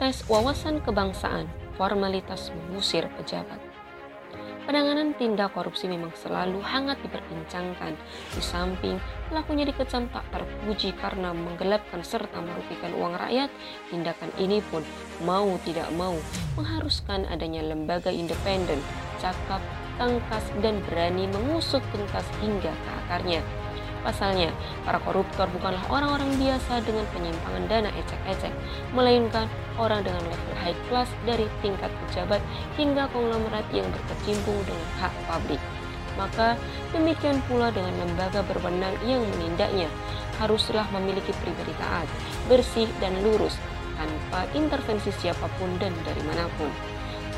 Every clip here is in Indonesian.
tes wawasan kebangsaan, formalitas mengusir pejabat. Penanganan tindak korupsi memang selalu hangat diperbincangkan. Di samping pelakunya dikecam tak terpuji karena menggelapkan serta merugikan uang rakyat, tindakan ini pun mau tidak mau mengharuskan adanya lembaga independen, cakap, tangkas, dan berani mengusut tuntas hingga ke akarnya. Pasalnya, para koruptor bukanlah orang-orang biasa dengan penyimpangan dana ecek-ecek, melainkan orang dengan level high class dari tingkat pejabat hingga konglomerat yang berkecimpung dengan hak publik. Maka demikian pula dengan lembaga berwenang yang menindaknya, haruslah memiliki pribadi taat, bersih dan lurus, tanpa intervensi siapa pun dan dari mana pun.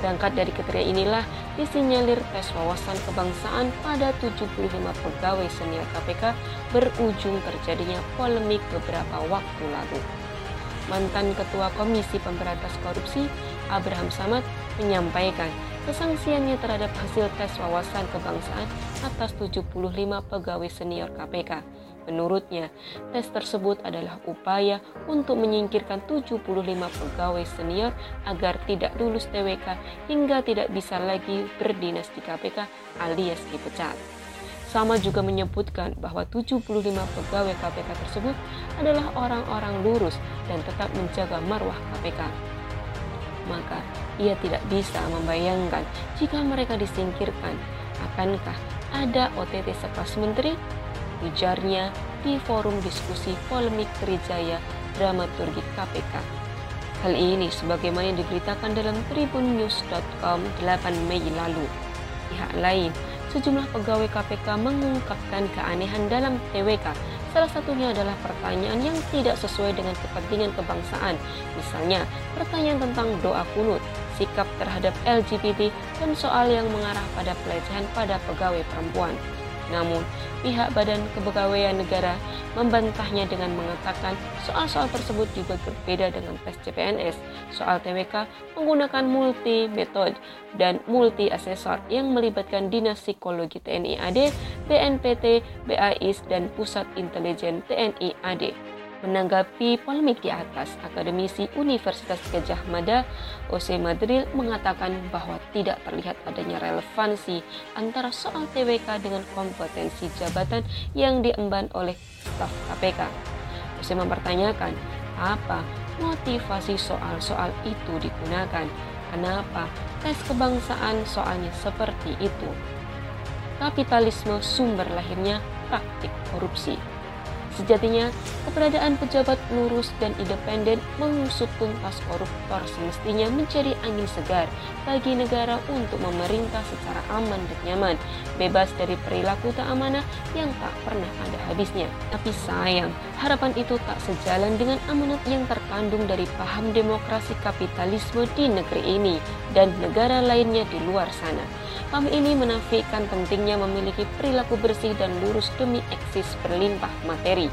Berangkat dari kriteria inilah disinyalir tes wawasan kebangsaan pada 75 pegawai senior KPK berujung terjadinya polemik beberapa waktu lalu. Mantan Ketua Komisi Pemberantas Korupsi, Abraham Samad, menyampaikan kesangsiannya terhadap hasil tes wawasan kebangsaan atas 75 pegawai senior KPK Menurutnya, tes tersebut adalah upaya untuk menyingkirkan 75 pegawai senior agar tidak lulus TWK hingga tidak bisa lagi berdinas di KPK alias dipecat. Sama juga menyebutkan bahwa 75 pegawai KPK tersebut adalah orang-orang lurus dan tetap menjaga marwah KPK. Maka ia tidak bisa membayangkan jika mereka disingkirkan, akankah ada OTT sekelas menteri ujarnya di forum diskusi polemik Trijaya Dramaturgi KPK. Hal ini sebagaimana diberitakan dalam tribunnews.com 8 Mei lalu. Pihak lain, sejumlah pegawai KPK mengungkapkan keanehan dalam TWK. Salah satunya adalah pertanyaan yang tidak sesuai dengan kepentingan kebangsaan. Misalnya, pertanyaan tentang doa kunut, sikap terhadap LGBT, dan soal yang mengarah pada pelecehan pada pegawai perempuan. Namun, pihak Badan Kepegawaian Negara membantahnya dengan mengatakan soal-soal tersebut juga berbeda dengan tes CPNS. Soal TWK menggunakan multi metode dan multi asesor yang melibatkan Dinas Psikologi TNI AD, BNPT, BAIS, dan Pusat Intelijen TNI AD. Menanggapi polemik di atas, akademisi Universitas Gajah Mada, Ose Madril mengatakan bahwa tidak terlihat adanya relevansi antara soal TWK dengan kompetensi jabatan yang diemban oleh staf KPK. Ose mempertanyakan apa motivasi soal-soal itu digunakan, kenapa tes kebangsaan soalnya seperti itu. Kapitalisme sumber lahirnya praktik korupsi. Sejatinya, keberadaan pejabat lurus dan independen mengusut tuntas koruptor semestinya menjadi angin segar bagi negara untuk memerintah secara aman dan nyaman, bebas dari perilaku tak amanah yang tak pernah ada habisnya. Tapi sayang, harapan itu tak sejalan dengan amanat yang terkandung dari paham demokrasi kapitalisme di negeri ini dan negara lainnya di luar sana. Paham ini menafikan pentingnya memiliki perilaku bersih dan lurus demi eksis berlimpah materi.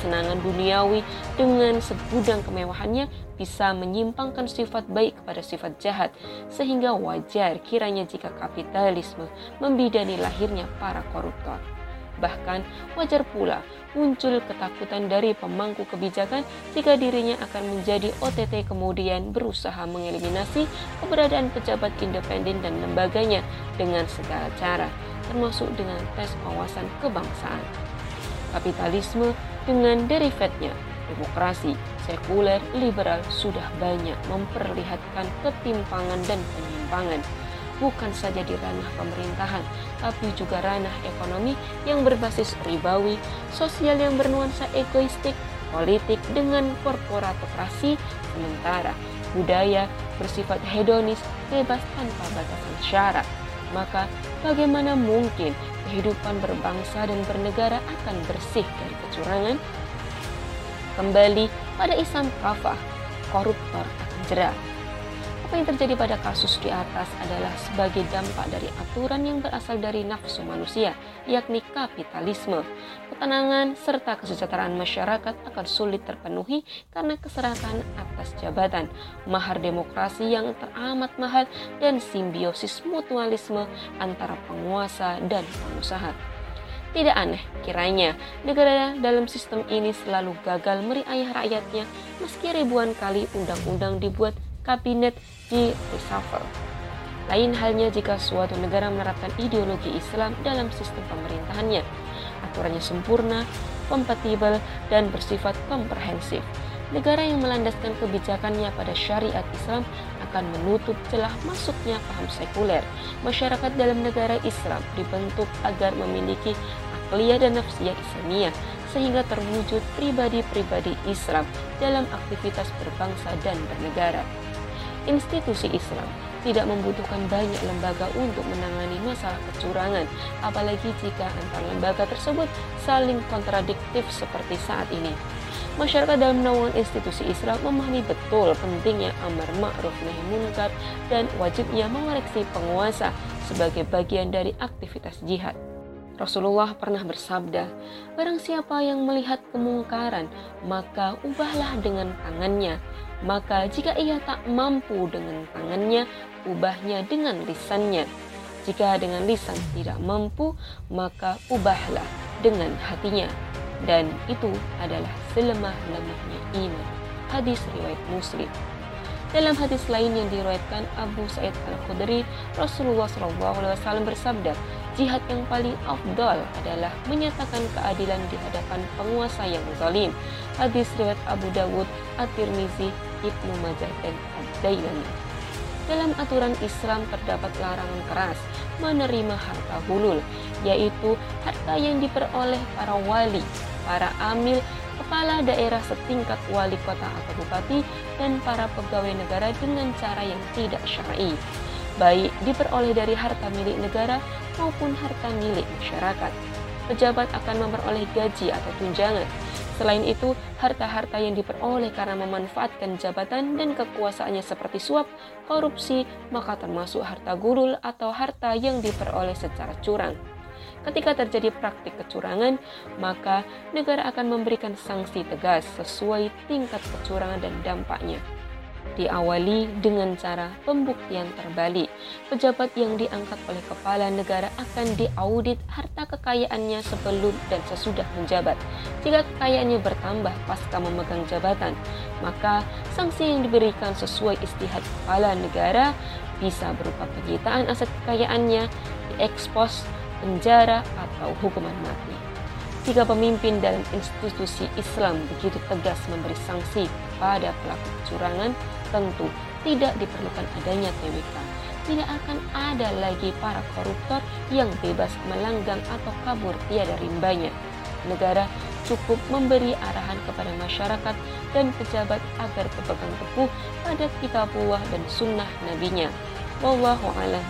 Kesenangan duniawi dengan segudang kemewahannya bisa menyimpangkan sifat baik kepada sifat jahat, sehingga wajar kiranya jika kapitalisme membidani lahirnya para koruptor. Bahkan wajar pula muncul ketakutan dari pemangku kebijakan jika dirinya akan menjadi OTT kemudian berusaha mengeliminasi keberadaan pejabat independen dan lembaganya dengan segala cara, termasuk dengan tes wawasan kebangsaan. Kapitalisme dengan derivatnya, demokrasi, sekuler, liberal sudah banyak memperlihatkan ketimpangan dan penyimpangan bukan saja di ranah pemerintahan, tapi juga ranah ekonomi yang berbasis ribawi, sosial yang bernuansa egoistik, politik dengan korporatokrasi, sementara budaya bersifat hedonis, bebas tanpa batasan syarat. Maka bagaimana mungkin kehidupan berbangsa dan bernegara akan bersih dari kecurangan? Kembali pada Islam kafah, koruptor akan jerah apa yang terjadi pada kasus di atas adalah sebagai dampak dari aturan yang berasal dari nafsu manusia, yakni kapitalisme. Ketenangan serta kesejahteraan masyarakat akan sulit terpenuhi karena keseratan atas jabatan, mahar demokrasi yang teramat mahal, dan simbiosis mutualisme antara penguasa dan pengusaha. Tidak aneh kiranya negara dalam sistem ini selalu gagal meriayah rakyatnya meski ribuan kali undang-undang dibuat kabinet di reshuffle. Lain halnya jika suatu negara menerapkan ideologi Islam dalam sistem pemerintahannya. Aturannya sempurna, kompatibel, dan bersifat komprehensif. Negara yang melandaskan kebijakannya pada syariat Islam akan menutup celah masuknya paham sekuler. Masyarakat dalam negara Islam dibentuk agar memiliki akliyah dan nafsiyah Islamiyah sehingga terwujud pribadi-pribadi Islam dalam aktivitas berbangsa dan bernegara. Institusi Islam tidak membutuhkan banyak lembaga untuk menangani masalah kecurangan, apalagi jika antar lembaga tersebut saling kontradiktif seperti saat ini. Masyarakat dalam naungan institusi Islam memahami betul pentingnya amar ma'ruf nahi munkar dan wajibnya mengoreksi penguasa sebagai bagian dari aktivitas jihad. Rasulullah pernah bersabda, "Barang siapa yang melihat kemungkaran, maka ubahlah dengan tangannya. Maka jika ia tak mampu dengan tangannya, ubahnya dengan lisannya. Jika dengan lisan tidak mampu, maka ubahlah dengan hatinya." Dan itu adalah selemah-lemahnya iman. Hadis riwayat Muslim. Dalam hadis lain yang diriwayatkan Abu Sa'id Al-Khudri, Rasulullah SAW bersabda, jihad yang paling afdal adalah menyatakan keadilan di hadapan penguasa yang zalim. Hadis riwayat Abu Dawud, At-Tirmizi, Ibnu Majah. Dalam aturan Islam terdapat larangan keras menerima harta hulul, yaitu harta yang diperoleh para wali, para amil, kepala daerah setingkat wali kota atau bupati, dan para pegawai negara dengan cara yang tidak syar'i, baik diperoleh dari harta milik negara maupun harta milik masyarakat. Pejabat akan memperoleh gaji atau tunjangan. Selain itu, harta-harta yang diperoleh karena memanfaatkan jabatan dan kekuasaannya seperti suap, korupsi, maka termasuk harta gurul atau harta yang diperoleh secara curang. Ketika terjadi praktik kecurangan, maka negara akan memberikan sanksi tegas sesuai tingkat kecurangan dan dampaknya. Diawali dengan cara pembuktian terbalik. Pejabat yang diangkat oleh kepala negara akan diaudit harta kekayaannya sebelum dan sesudah menjabat. Jika kekayaannya bertambah pasca memegang jabatan, maka sanksi yang diberikan sesuai istihad kepala negara bisa berupa penyitaan aset kekayaannya, diekspos, penjara, atau hukuman mati. Jika pemimpin dalam institusi Islam begitu tegas memberi sanksi pada pelaku kecurangan, tentu tidak diperlukan adanya TWK. Tidak akan ada lagi para koruptor yang bebas melanggang atau kabur tiada rimbanya. Negara cukup memberi arahan kepada masyarakat dan pejabat agar berpegang teguh pada kitab dan sunnah nabinya. Wallahu a'lam.